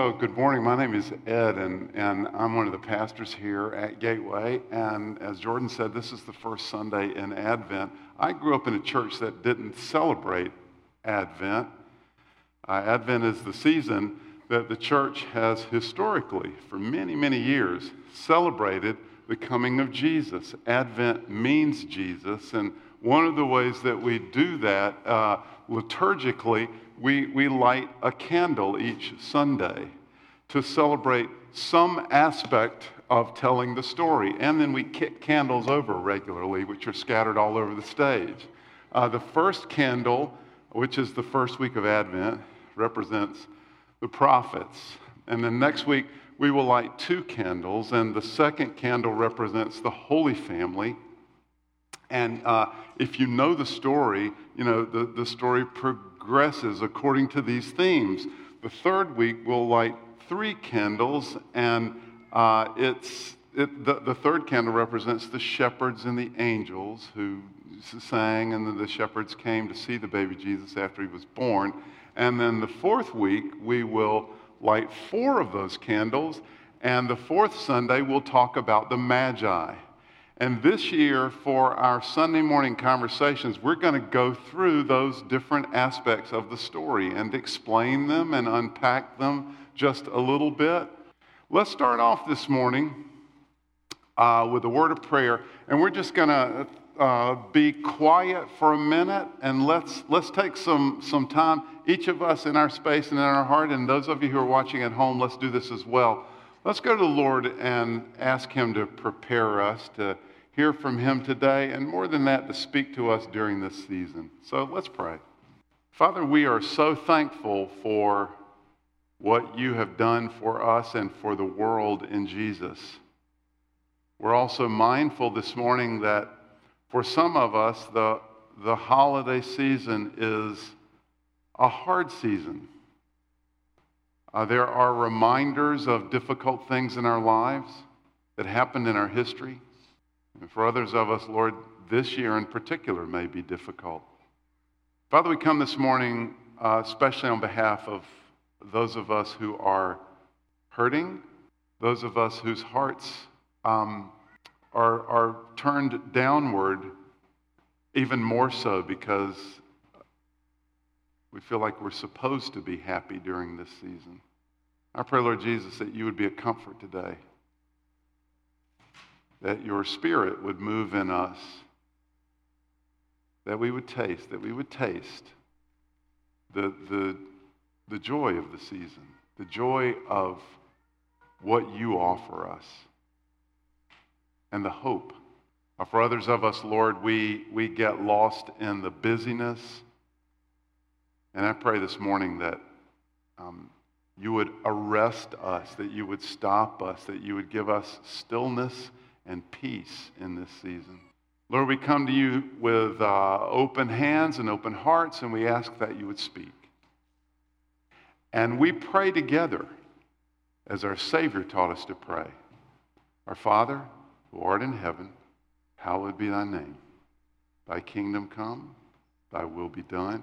So, good morning. My name is Ed, and, and I'm one of the pastors here at Gateway. And as Jordan said, this is the first Sunday in Advent. I grew up in a church that didn't celebrate Advent. Uh, Advent is the season that the church has historically, for many, many years, celebrated the coming of Jesus. Advent means Jesus, and one of the ways that we do that uh, liturgically we, we light a candle each Sunday to celebrate some aspect of telling the story. And then we kick candles over regularly, which are scattered all over the stage. Uh, the first candle, which is the first week of Advent, represents the prophets. And then next week, we will light two candles, and the second candle represents the Holy Family. And uh, if you know the story, you know, the, the story progresses according to these themes. The third week, we'll light three candles, and uh, it's, it, the, the third candle represents the shepherds and the angels who sang, and then the shepherds came to see the baby Jesus after he was born. And then the fourth week, we will light four of those candles, and the fourth Sunday, we'll talk about the Magi. And this year, for our Sunday morning conversations, we're going to go through those different aspects of the story and explain them and unpack them just a little bit. Let's start off this morning uh, with a word of prayer, and we're just going to uh, be quiet for a minute and let's, let's take some, some time, each of us in our space and in our heart, and those of you who are watching at home, let's do this as well. Let's go to the Lord and ask Him to prepare us to hear from him today, and more than that, to speak to us during this season. So let's pray. Father, we are so thankful for what you have done for us and for the world in Jesus. We're also mindful this morning that for some of us, the, the holiday season is a hard season. Uh, there are reminders of difficult things in our lives that happened in our history. And for others of us, Lord, this year in particular may be difficult. Father, we come this morning, uh, especially on behalf of those of us who are hurting, those of us whose hearts um, are, are turned downward, even more so because we feel like we're supposed to be happy during this season. I pray, Lord Jesus, that you would be a comfort today that your spirit would move in us, that we would taste, that we would taste the, the, the joy of the season, the joy of what you offer us, and the hope. For others of us, Lord, we, we get lost in the busyness. And I pray this morning that um, you would arrest us, that you would stop us, that you would give us stillness and peace in this season. Lord, we come to you with uh, open hands and open hearts, and we ask that you would speak. And we pray together as our Savior taught us to pray. Our Father, who art in heaven, hallowed be thy name. Thy kingdom come, thy will be done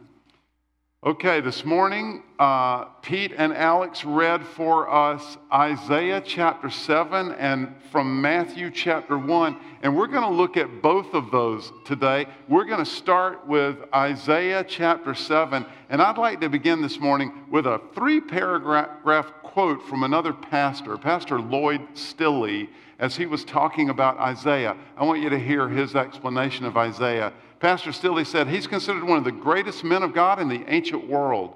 Okay, this morning, uh, Pete and Alex read for us Isaiah chapter 7 and from Matthew chapter 1. And we're going to look at both of those today. We're going to start with Isaiah chapter 7. And I'd like to begin this morning with a three paragraph quote from another pastor, Pastor Lloyd Stilley, as he was talking about Isaiah. I want you to hear his explanation of Isaiah. Pastor Stilley said he's considered one of the greatest men of God in the ancient world.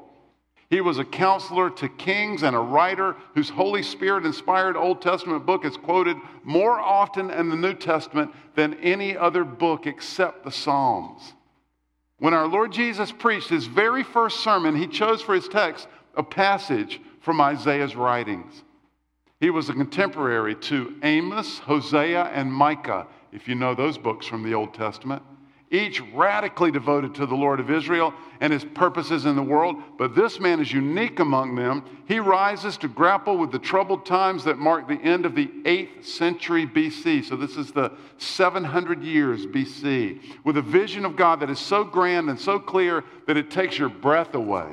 He was a counselor to kings and a writer whose Holy Spirit inspired Old Testament book is quoted more often in the New Testament than any other book except the Psalms. When our Lord Jesus preached his very first sermon, he chose for his text a passage from Isaiah's writings. He was a contemporary to Amos, Hosea, and Micah, if you know those books from the Old Testament. Each radically devoted to the Lord of Israel and his purposes in the world. But this man is unique among them. He rises to grapple with the troubled times that mark the end of the 8th century BC. So this is the 700 years BC, with a vision of God that is so grand and so clear that it takes your breath away.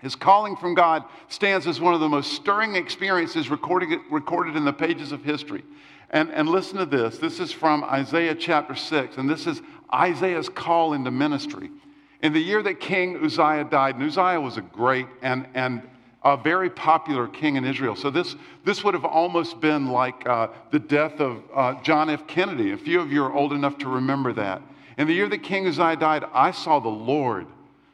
His calling from God stands as one of the most stirring experiences recorded, recorded in the pages of history. And, and listen to this. This is from Isaiah chapter 6, and this is Isaiah's call into ministry. In the year that King Uzziah died, and Uzziah was a great and, and a very popular king in Israel. So this, this would have almost been like uh, the death of uh, John F. Kennedy. A few of you are old enough to remember that. In the year that King Uzziah died, I saw the Lord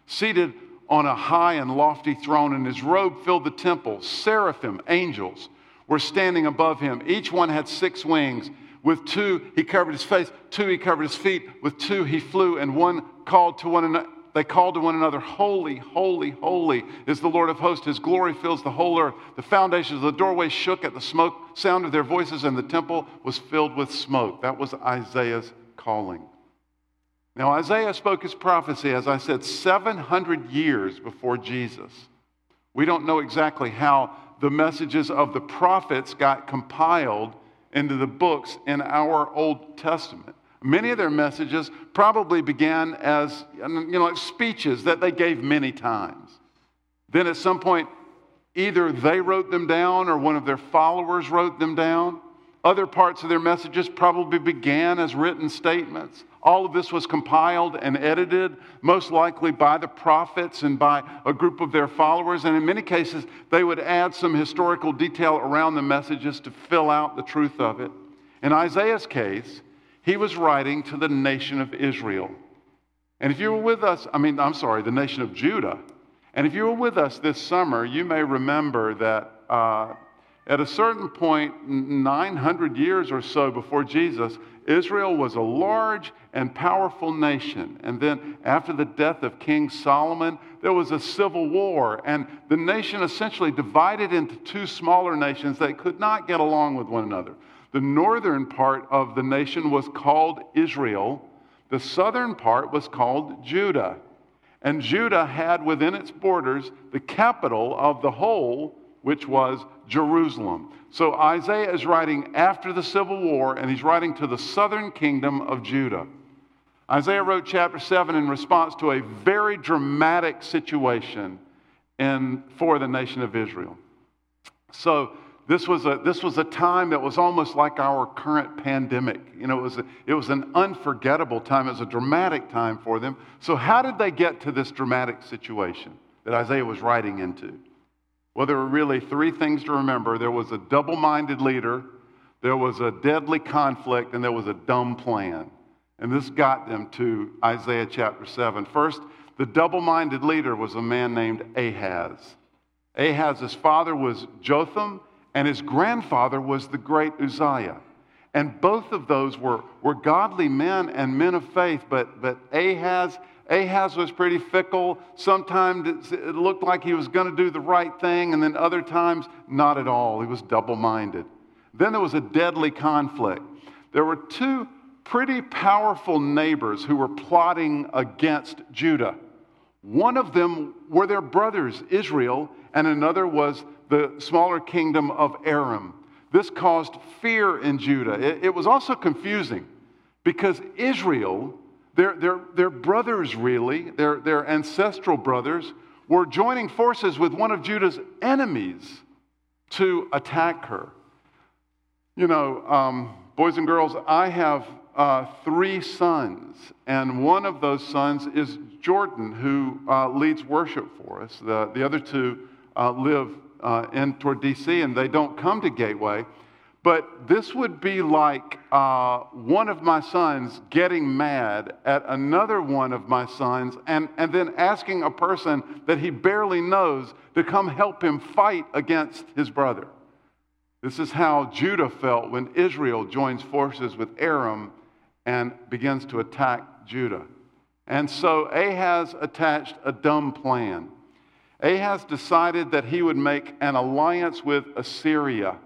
seated on a high and lofty throne, and his robe filled the temple. Seraphim, angels, were standing above him. Each one had six wings. With two, he covered his face. Two, he covered his feet. With two, he flew. And one called to one another. They called to one another, Holy, holy, holy is the Lord of hosts. His glory fills the whole earth. The foundations of the doorway shook at the smoke sound of their voices, and the temple was filled with smoke. That was Isaiah's calling. Now, Isaiah spoke his prophecy, as I said, 700 years before Jesus. We don't know exactly how the messages of the prophets got compiled into the books in our Old Testament. Many of their messages probably began as you know, like speeches that they gave many times. Then at some point, either they wrote them down or one of their followers wrote them down. Other parts of their messages probably began as written statements. All of this was compiled and edited, most likely by the prophets and by a group of their followers. And in many cases, they would add some historical detail around the messages to fill out the truth of it. In Isaiah's case, he was writing to the nation of Israel. And if you were with us, I mean, I'm sorry, the nation of Judah. And if you were with us this summer, you may remember that. Uh, at a certain point, 900 years or so before Jesus, Israel was a large and powerful nation. And then, after the death of King Solomon, there was a civil war. And the nation essentially divided into two smaller nations that could not get along with one another. The northern part of the nation was called Israel, the southern part was called Judah. And Judah had within its borders the capital of the whole which was Jerusalem. So Isaiah is writing after the Civil War, and he's writing to the southern kingdom of Judah. Isaiah wrote chapter 7 in response to a very dramatic situation in, for the nation of Israel. So this was, a, this was a time that was almost like our current pandemic. You know, it was, a, it was an unforgettable time. It was a dramatic time for them. So, how did they get to this dramatic situation that Isaiah was writing into? Well, there were really three things to remember there was a double minded leader, there was a deadly conflict, and there was a dumb plan. And this got them to Isaiah chapter 7. First, the double minded leader was a man named Ahaz. Ahaz's father was Jotham, and his grandfather was the great Uzziah. And both of those were, were godly men and men of faith, but, but Ahaz Ahaz was pretty fickle. Sometimes it looked like he was going to do the right thing, and then other times, not at all. He was double minded. Then there was a deadly conflict. There were two pretty powerful neighbors who were plotting against Judah. One of them were their brothers, Israel, and another was the smaller kingdom of Aram. This caused fear in Judah. It, it was also confusing because Israel their, their, their brothers, really, their, their ancestral brothers, were joining forces with one of Judah's enemies to attack her. You know, um, boys and girls, I have uh, three sons, and one of those sons is Jordan, who uh, leads worship for us. The, the other two uh, live uh, in toward DC, and they don't come to Gateway. But this would be like uh, one of my sons getting mad at another one of my sons and, and then asking a person that he barely knows to come help him fight against his brother. This is how Judah felt when Israel joins forces with Aram and begins to attack Judah. And so Ahaz attached a dumb plan. Ahaz decided that he would make an alliance with Assyria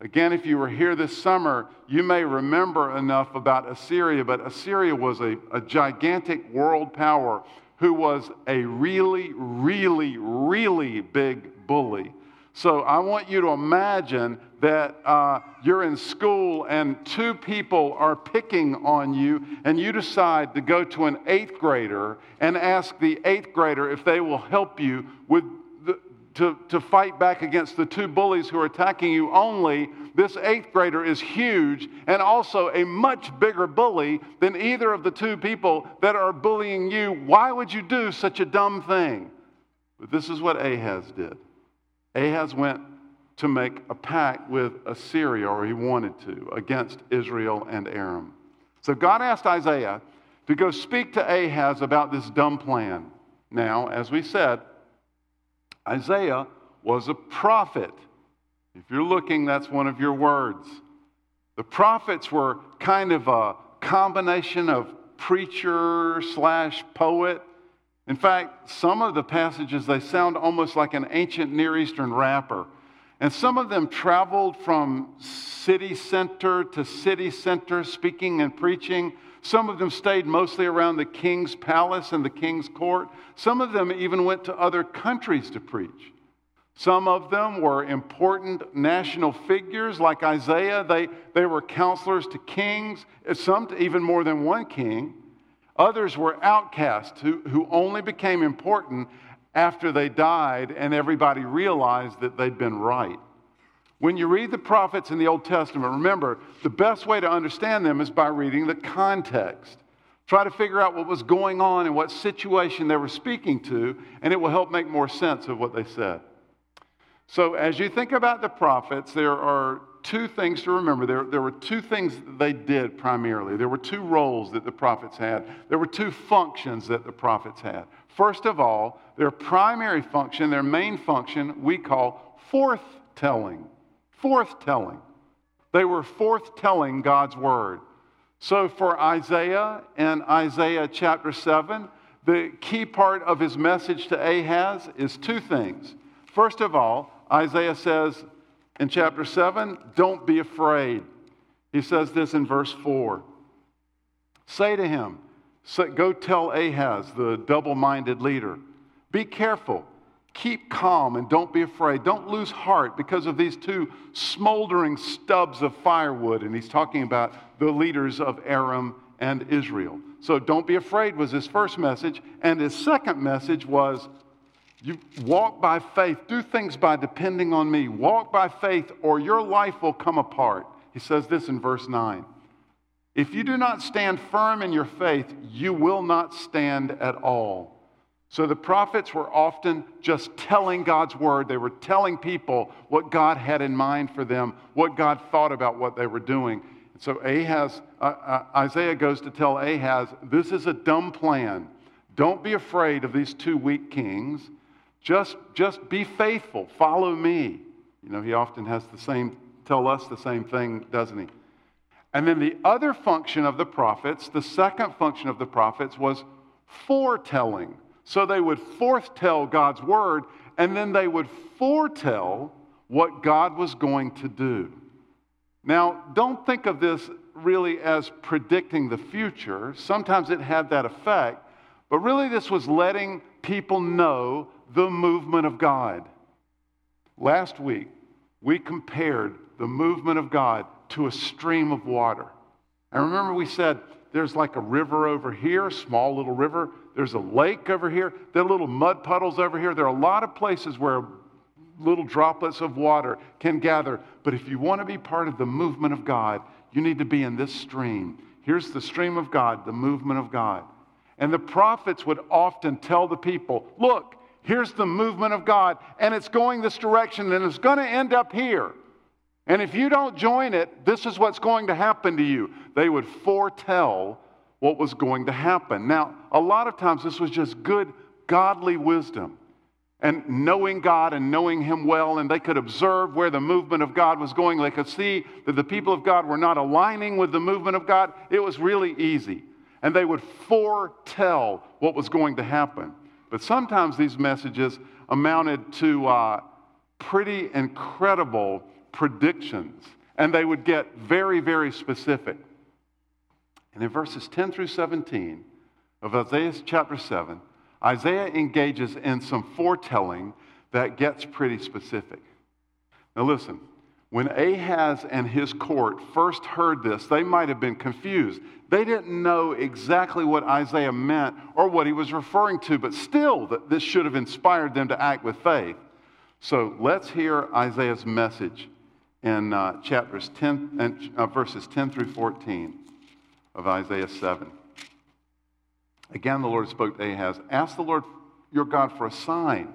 Again, if you were here this summer, you may remember enough about Assyria, but Assyria was a, a gigantic world power who was a really, really, really big bully. So I want you to imagine that uh, you're in school and two people are picking on you, and you decide to go to an eighth grader and ask the eighth grader if they will help you with to, to fight back against the two bullies who are attacking you. Only this eighth grader is huge and also a much bigger bully than either of the two people that are bullying you. Why would you do such a dumb thing? But this is what Ahaz did. Ahaz went to make a pact with Assyria, or he wanted to, against Israel and Aram. So God asked Isaiah to go speak to Ahaz about this dumb plan. Now, as we said, Isaiah was a prophet. If you're looking, that's one of your words. The prophets were kind of a combination of preacher slash poet in fact, some of the passages, they sound almost like an ancient Near Eastern rapper. And some of them traveled from city center to city center, speaking and preaching. Some of them stayed mostly around the king's palace and the king's court. Some of them even went to other countries to preach. Some of them were important national figures like Isaiah. They, they were counselors to kings, some to even more than one king. Others were outcasts who, who only became important after they died and everybody realized that they'd been right. When you read the prophets in the Old Testament, remember, the best way to understand them is by reading the context. Try to figure out what was going on and what situation they were speaking to, and it will help make more sense of what they said. So, as you think about the prophets, there are two things to remember. There, there were two things they did primarily. There were two roles that the prophets had, there were two functions that the prophets had. First of all, their primary function, their main function, we call forth telling. Forth telling. They were forth telling God's word. So for Isaiah in Isaiah chapter 7, the key part of his message to Ahaz is two things. First of all, Isaiah says, in chapter 7, don't be afraid. He says this in verse 4. Say to him, go tell Ahaz, the double minded leader, be careful, keep calm, and don't be afraid. Don't lose heart because of these two smoldering stubs of firewood. And he's talking about the leaders of Aram and Israel. So don't be afraid was his first message. And his second message was you walk by faith, do things by depending on me. Walk by faith, or your life will come apart. He says this in verse 9. If you do not stand firm in your faith, you will not stand at all. So the prophets were often just telling God's word. They were telling people what God had in mind for them, what God thought about what they were doing. And So Ahaz, uh, uh, Isaiah goes to tell Ahaz, this is a dumb plan. Don't be afraid of these two weak kings. Just, just be faithful. Follow me. You know, he often has the same, tell us the same thing, doesn't he? And then the other function of the prophets, the second function of the prophets was foretelling. So they would foretell God's word, and then they would foretell what God was going to do. Now, don't think of this really as predicting the future. Sometimes it had that effect, but really this was letting people know the movement of God. Last week, we compared the movement of God to a stream of water. And remember, we said there's like a river over here, small little river. There's a lake over here. There are little mud puddles over here. There are a lot of places where little droplets of water can gather. But if you want to be part of the movement of God, you need to be in this stream. Here's the stream of God, the movement of God. And the prophets would often tell the people, look, Here's the movement of God, and it's going this direction, and it's going to end up here. And if you don't join it, this is what's going to happen to you. They would foretell what was going to happen. Now, a lot of times this was just good, godly wisdom and knowing God and knowing Him well, and they could observe where the movement of God was going. They could see that the people of God were not aligning with the movement of God. It was really easy. And they would foretell what was going to happen. But sometimes these messages amounted to uh, pretty incredible predictions, and they would get very, very specific. And in verses 10 through 17 of Isaiah chapter 7, Isaiah engages in some foretelling that gets pretty specific. Now, listen, when Ahaz and his court first heard this, they might have been confused. They didn't know exactly what Isaiah meant or what he was referring to, but still, this should have inspired them to act with faith. So let's hear Isaiah's message in uh, chapters 10 and uh, verses 10 through 14 of Isaiah 7. Again, the Lord spoke to Ahaz Ask the Lord your God for a sign.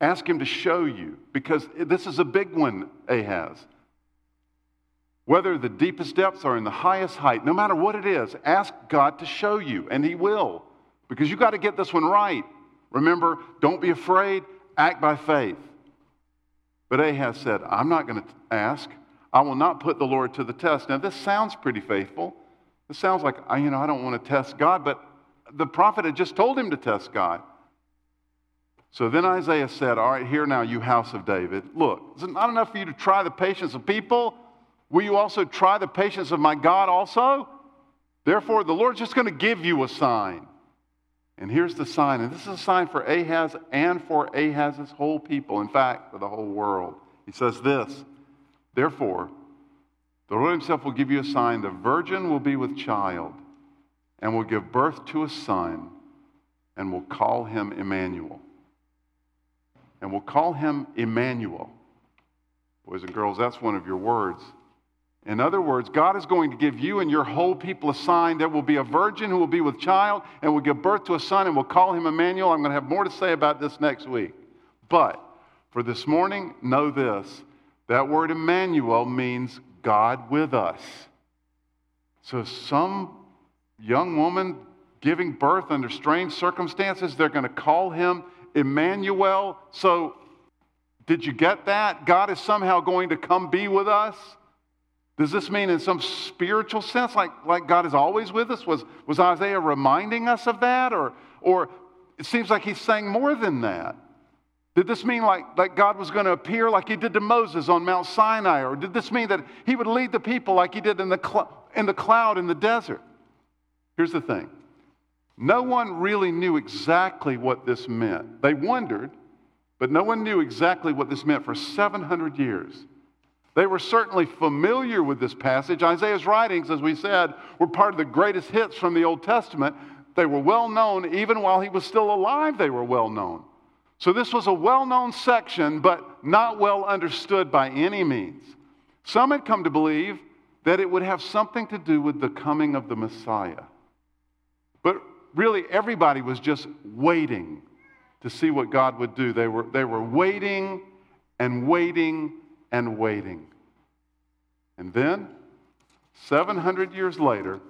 Ask him to show you, because this is a big one, Ahaz. Whether the deepest depths are in the highest height, no matter what it is, ask God to show you, and he will, because you got to get this one right. Remember, don't be afraid, act by faith. But Ahaz said, I'm not going to ask. I will not put the Lord to the test. Now, this sounds pretty faithful. This sounds like, you know, I don't want to test God, but the prophet had just told him to test God. So then Isaiah said, All right, here now, you house of David. Look, is it not enough for you to try the patience of people? Will you also try the patience of my God also? Therefore, the Lord's just going to give you a sign. And here's the sign. And this is a sign for Ahaz and for Ahaz's whole people. In fact, for the whole world. He says this Therefore, the Lord himself will give you a sign. The virgin will be with child and will give birth to a son and will call him Emmanuel and we'll call him Emmanuel. Boys and girls, that's one of your words. In other words, God is going to give you and your whole people a sign. There will be a virgin who will be with child and will give birth to a son, and we'll call him Emmanuel. I'm going to have more to say about this next week. But for this morning, know this that word Emmanuel means God with us. So, some young woman giving birth under strange circumstances, they're going to call him Emmanuel. So, did you get that? God is somehow going to come be with us. Does this mean, in some spiritual sense, like, like God is always with us? Was, was Isaiah reminding us of that? Or, or it seems like he's saying more than that. Did this mean like, like God was going to appear like he did to Moses on Mount Sinai? Or did this mean that he would lead the people like he did in the, cl- in the cloud in the desert? Here's the thing no one really knew exactly what this meant. They wondered, but no one knew exactly what this meant for 700 years. They were certainly familiar with this passage. Isaiah's writings, as we said, were part of the greatest hits from the Old Testament. They were well known, even while he was still alive, they were well known. So this was a well known section, but not well understood by any means. Some had come to believe that it would have something to do with the coming of the Messiah. But really everybody was just waiting to see what God would do. They were, they were waiting and waiting and waiting. And then, 700 years later,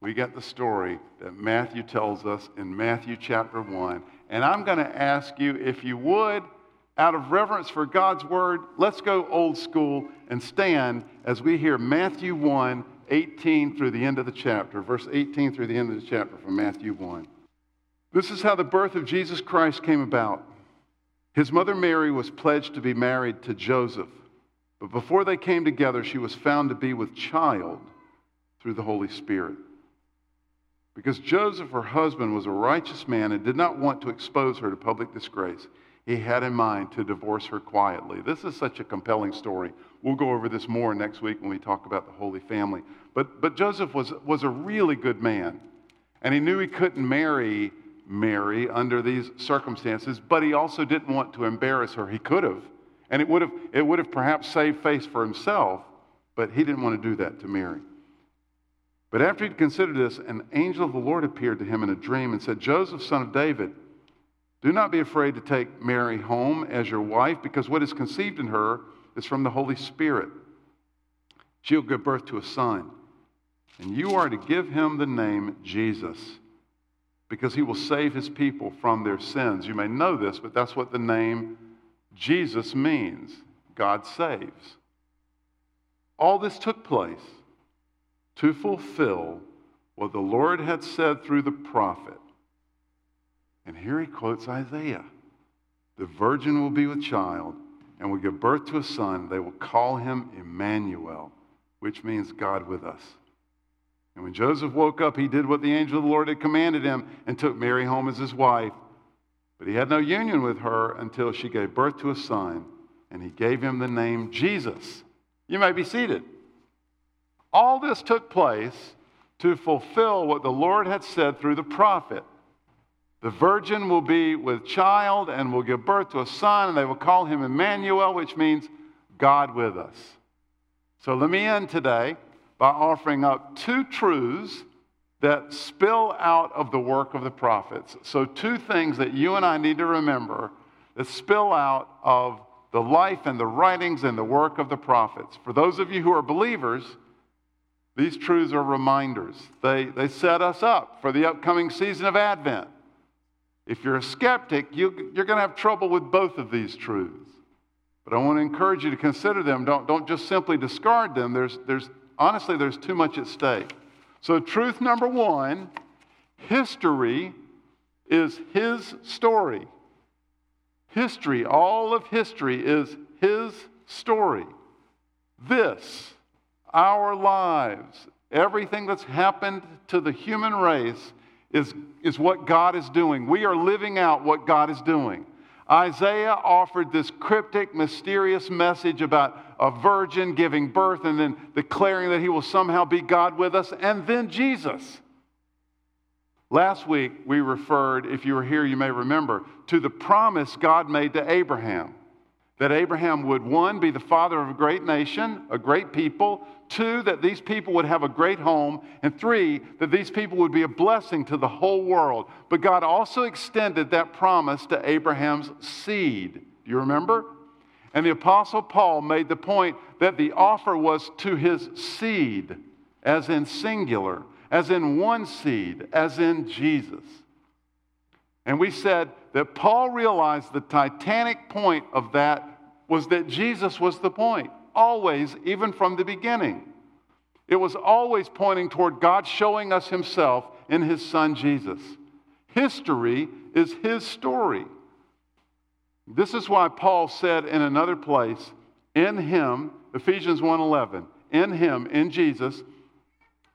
we get the story that Matthew tells us in Matthew chapter 1. And I'm going to ask you, if you would, out of reverence for God's word, let's go old school and stand as we hear Matthew 1 18 through the end of the chapter, verse 18 through the end of the chapter from Matthew 1. This is how the birth of Jesus Christ came about. His mother Mary was pledged to be married to Joseph, but before they came together, she was found to be with child through the Holy Spirit. Because Joseph, her husband, was a righteous man and did not want to expose her to public disgrace, he had in mind to divorce her quietly. This is such a compelling story. We'll go over this more next week when we talk about the Holy Family. But, but Joseph was, was a really good man, and he knew he couldn't marry Mary under these circumstances, but he also didn't want to embarrass her. He could have, and it would have, it would have perhaps saved face for himself, but he didn't want to do that to Mary. But after he'd considered this, an angel of the Lord appeared to him in a dream and said, Joseph, son of David, do not be afraid to take Mary home as your wife, because what is conceived in her is from the Holy Spirit. She'll give birth to a son, and you are to give him the name Jesus, because he will save his people from their sins. You may know this, but that's what the name Jesus means God saves. All this took place to fulfill what the Lord had said through the prophet. And here he quotes Isaiah The virgin will be with child and will give birth to a son. They will call him Emmanuel, which means God with us. And when Joseph woke up, he did what the angel of the Lord had commanded him and took Mary home as his wife. But he had no union with her until she gave birth to a son, and he gave him the name Jesus. You may be seated. All this took place to fulfill what the Lord had said through the prophet. The virgin will be with child and will give birth to a son, and they will call him Emmanuel, which means God with us. So let me end today by offering up two truths that spill out of the work of the prophets. So, two things that you and I need to remember that spill out of the life and the writings and the work of the prophets. For those of you who are believers, these truths are reminders. They, they set us up for the upcoming season of Advent. If you're a skeptic, you, you're going to have trouble with both of these truths. But I want to encourage you to consider them. Don't, don't just simply discard them. There's, there's, honestly, there's too much at stake. So, truth number one history is his story. History, all of history is his story. This, our lives, everything that's happened to the human race is, is what God is doing. We are living out what God is doing. Isaiah offered this cryptic, mysterious message about a virgin giving birth and then declaring that he will somehow be God with us, and then Jesus. Last week, we referred, if you were here, you may remember, to the promise God made to Abraham that Abraham would, one, be the father of a great nation, a great people, two, that these people would have a great home, and three, that these people would be a blessing to the whole world. But God also extended that promise to Abraham's seed. Do you remember? And the Apostle Paul made the point that the offer was to his seed, as in singular, as in one seed, as in Jesus. And we said that Paul realized the titanic point of that was that Jesus was the point, always, even from the beginning. It was always pointing toward God showing us Himself in His Son Jesus. History is His story. This is why Paul said in another place, in Him, Ephesians 1:11, in Him, in Jesus,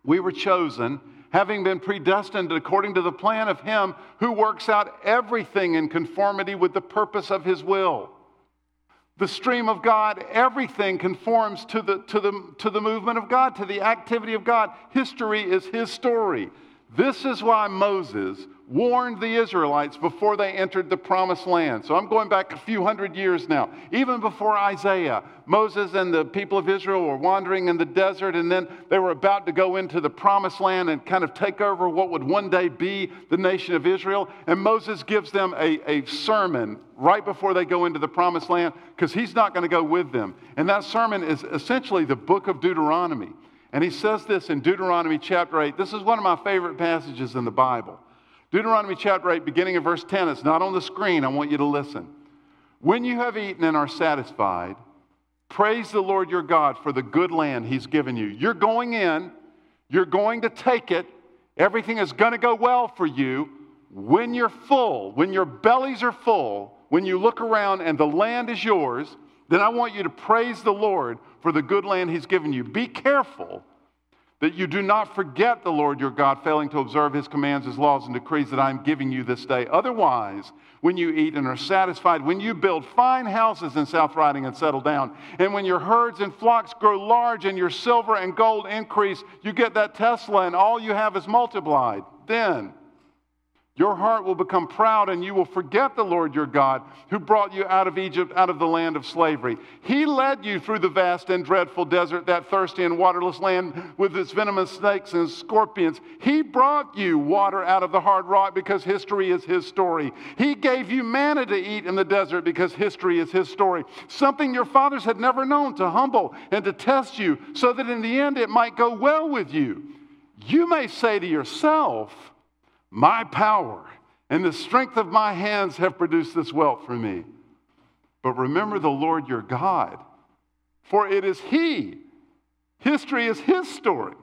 we were chosen, having been predestined according to the plan of Him who works out everything in conformity with the purpose of His will the stream of God, everything conforms to the, to, the, to the movement of God, to the activity of God. History is his story. This is why Moses warned the Israelites before they entered the promised land. So I'm going back a few hundred years now. Even before Isaiah, Moses and the people of Israel were wandering in the desert, and then they were about to go into the promised land and kind of take over what would one day be the nation of Israel. And Moses gives them a, a sermon right before they go into the promised land because he's not going to go with them. And that sermon is essentially the book of Deuteronomy. And he says this in Deuteronomy chapter 8. This is one of my favorite passages in the Bible. Deuteronomy chapter 8, beginning of verse 10. It's not on the screen. I want you to listen. When you have eaten and are satisfied, praise the Lord your God for the good land he's given you. You're going in, you're going to take it, everything is going to go well for you. When you're full, when your bellies are full, when you look around and the land is yours, then I want you to praise the Lord for the good land he's given you. Be careful that you do not forget the Lord your God, failing to observe his commands, his laws, and decrees that I am giving you this day. Otherwise, when you eat and are satisfied, when you build fine houses in South Riding and settle down, and when your herds and flocks grow large and your silver and gold increase, you get that Tesla and all you have is multiplied. Then, your heart will become proud and you will forget the Lord your God who brought you out of Egypt, out of the land of slavery. He led you through the vast and dreadful desert, that thirsty and waterless land with its venomous snakes and scorpions. He brought you water out of the hard rock because history is his story. He gave you manna to eat in the desert because history is his story. Something your fathers had never known to humble and to test you so that in the end it might go well with you. You may say to yourself, my power and the strength of my hands have produced this wealth for me. But remember the Lord your God, for it is He. History is His story.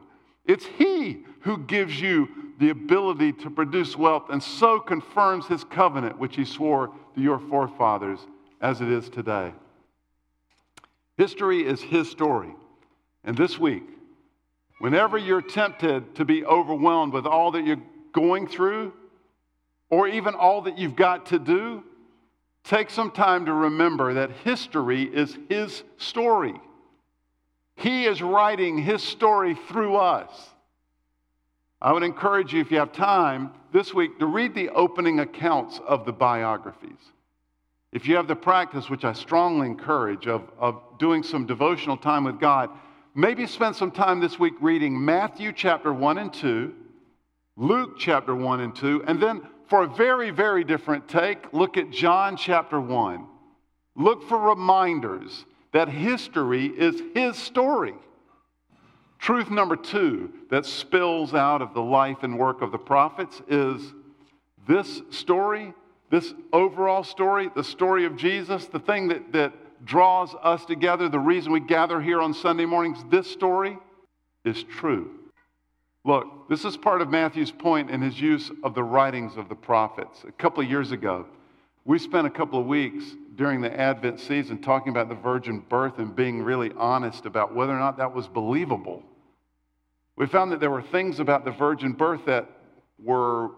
It's He who gives you the ability to produce wealth and so confirms His covenant, which He swore to your forefathers as it is today. History is his story. And this week, whenever you're tempted to be overwhelmed with all that you're going through, or even all that you've got to do, take some time to remember that history is his story. He is writing his story through us. I would encourage you, if you have time this week, to read the opening accounts of the biographies. If you have the practice, which I strongly encourage, of, of doing some devotional time with God, maybe spend some time this week reading Matthew chapter 1 and 2, Luke chapter 1 and 2, and then for a very, very different take, look at John chapter 1. Look for reminders that history is his story. Truth number two that spills out of the life and work of the prophets is this story this overall story, the story of Jesus, the thing that, that draws us together, the reason we gather here on Sunday mornings, this story is true. Look, this is part of Matthew's point in his use of the writings of the prophets. A couple of years ago, we spent a couple of weeks during the Advent season talking about the virgin birth and being really honest about whether or not that was believable. We found that there were things about the virgin birth that were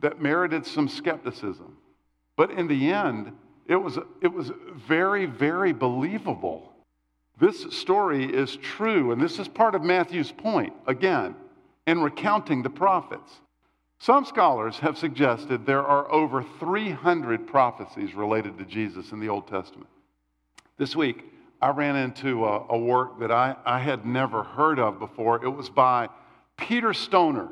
that merited some skepticism. But in the end, it was, it was very, very believable. This story is true, and this is part of Matthew's point, again, in recounting the prophets. Some scholars have suggested there are over 300 prophecies related to Jesus in the Old Testament. This week, I ran into a, a work that I, I had never heard of before. It was by Peter Stoner.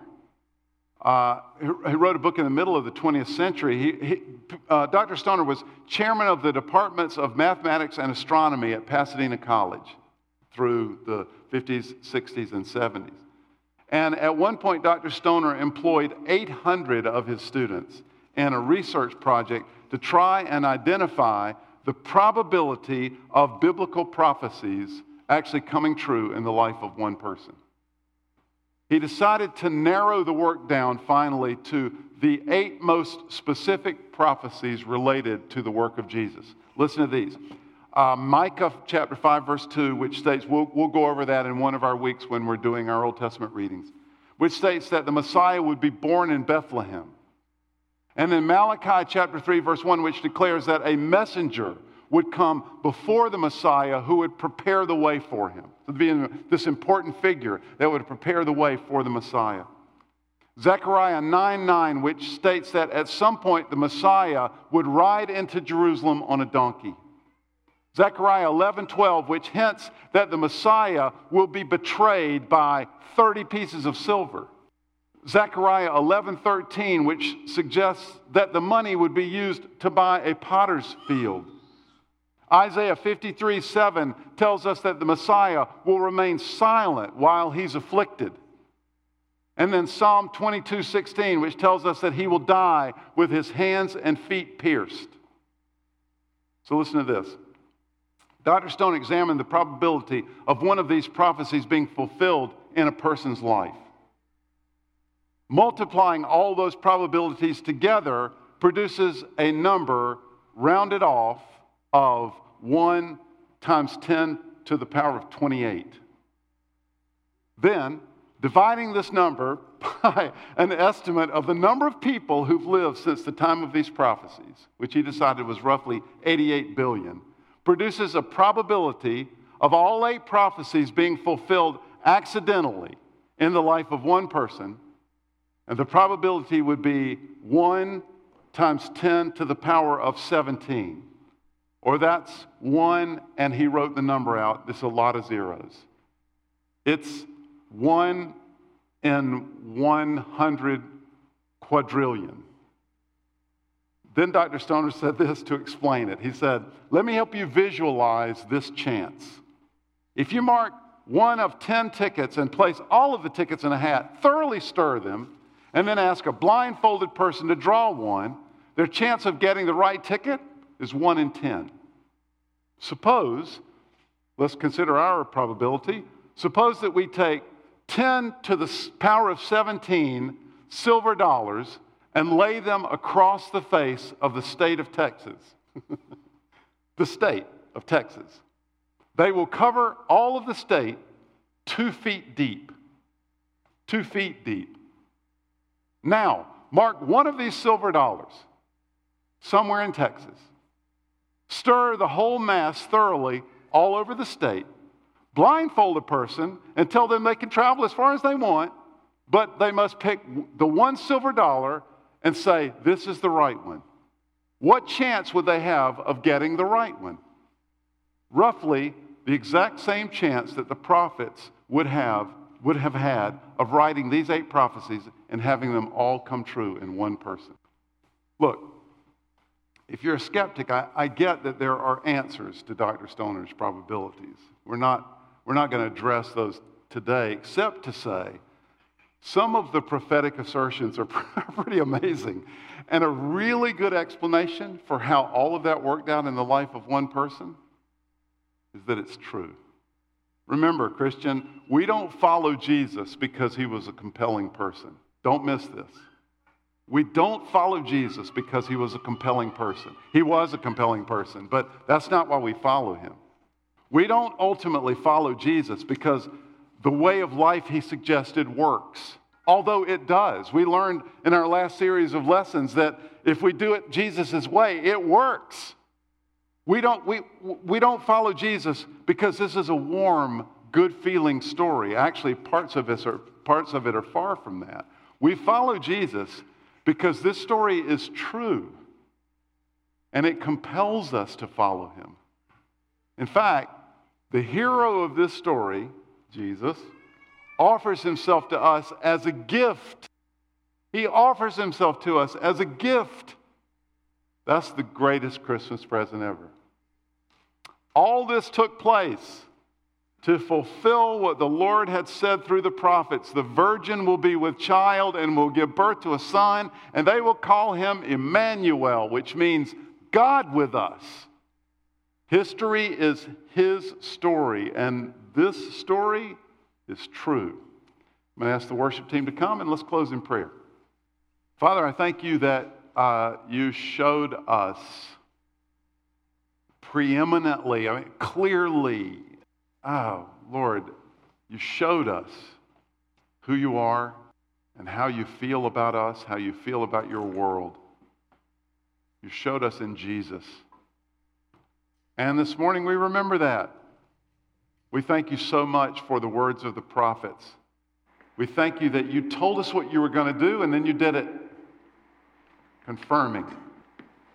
Uh, he wrote a book in the middle of the 20th century. He, he, uh, Dr. Stoner was chairman of the departments of mathematics and astronomy at Pasadena College through the 50s, 60s, and 70s. And at one point, Dr. Stoner employed 800 of his students in a research project to try and identify the probability of biblical prophecies actually coming true in the life of one person he decided to narrow the work down finally to the eight most specific prophecies related to the work of Jesus. Listen to these. Uh, Micah chapter 5, verse 2, which states, we'll, we'll go over that in one of our weeks when we're doing our Old Testament readings, which states that the Messiah would be born in Bethlehem. And then Malachi chapter 3, verse 1, which declares that a messenger would come before the Messiah who would prepare the way for him. So, being this important figure that would prepare the way for the Messiah. Zechariah 9 9, which states that at some point the Messiah would ride into Jerusalem on a donkey. Zechariah 11 12, which hints that the Messiah will be betrayed by 30 pieces of silver. Zechariah 11 13, which suggests that the money would be used to buy a potter's field. Isaiah 53 7 tells us that the Messiah will remain silent while he's afflicted. And then Psalm 22 16, which tells us that he will die with his hands and feet pierced. So listen to this. Dr. Stoner examined the probability of one of these prophecies being fulfilled in a person's life. Multiplying all those probabilities together produces a number rounded off of 1 times 10 to the power of 28. Then, dividing this number by an estimate of the number of people who've lived since the time of these prophecies, which he decided was roughly 88 billion, produces a probability of all eight prophecies being fulfilled accidentally in the life of one person. And the probability would be 1 times 10 to the power of 17. Or that's one, and he wrote the number out. There's a lot of zeros. It's one in 100 quadrillion. Then Dr. Stoner said this to explain it. He said, Let me help you visualize this chance. If you mark one of 10 tickets and place all of the tickets in a hat, thoroughly stir them, and then ask a blindfolded person to draw one, their chance of getting the right ticket is 1 in 10. Suppose, let's consider our probability, suppose that we take 10 to the power of 17 silver dollars and lay them across the face of the state of Texas. the state of Texas. They will cover all of the state two feet deep. Two feet deep. Now, mark one of these silver dollars somewhere in Texas. Stir the whole mass thoroughly all over the state. Blindfold a person and tell them they can travel as far as they want, but they must pick the one silver dollar and say, This is the right one. What chance would they have of getting the right one? Roughly the exact same chance that the prophets would have, would have had of writing these eight prophecies and having them all come true in one person. Look, if you're a skeptic, I, I get that there are answers to Dr. Stoner's probabilities. We're not, we're not going to address those today, except to say some of the prophetic assertions are pretty amazing. And a really good explanation for how all of that worked out in the life of one person is that it's true. Remember, Christian, we don't follow Jesus because he was a compelling person. Don't miss this. We don't follow Jesus because he was a compelling person. He was a compelling person, but that's not why we follow him. We don't ultimately follow Jesus because the way of life he suggested works, although it does. We learned in our last series of lessons that if we do it Jesus' way, it works. We don't, we, we don't follow Jesus because this is a warm, good feeling story. Actually, parts of, it are, parts of it are far from that. We follow Jesus because this story is true and it compels us to follow him. In fact, the hero of this story, Jesus, offers himself to us as a gift. He offers himself to us as a gift. That's the greatest Christmas present ever. All this took place to fulfill what the Lord had said through the prophets. The virgin will be with child and will give birth to a son, and they will call him Emmanuel, which means God with us. History is his story, and this story is true. I'm going to ask the worship team to come and let's close in prayer. Father, I thank you that uh, you showed us preeminently, I mean, clearly, Oh, Lord, you showed us who you are and how you feel about us, how you feel about your world. You showed us in Jesus. And this morning we remember that. We thank you so much for the words of the prophets. We thank you that you told us what you were going to do and then you did it, confirming.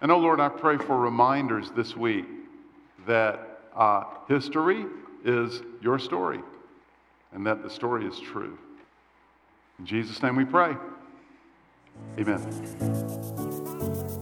And oh Lord, I pray for reminders this week that uh, history is your story and that the story is true. In Jesus' name we pray. Amen.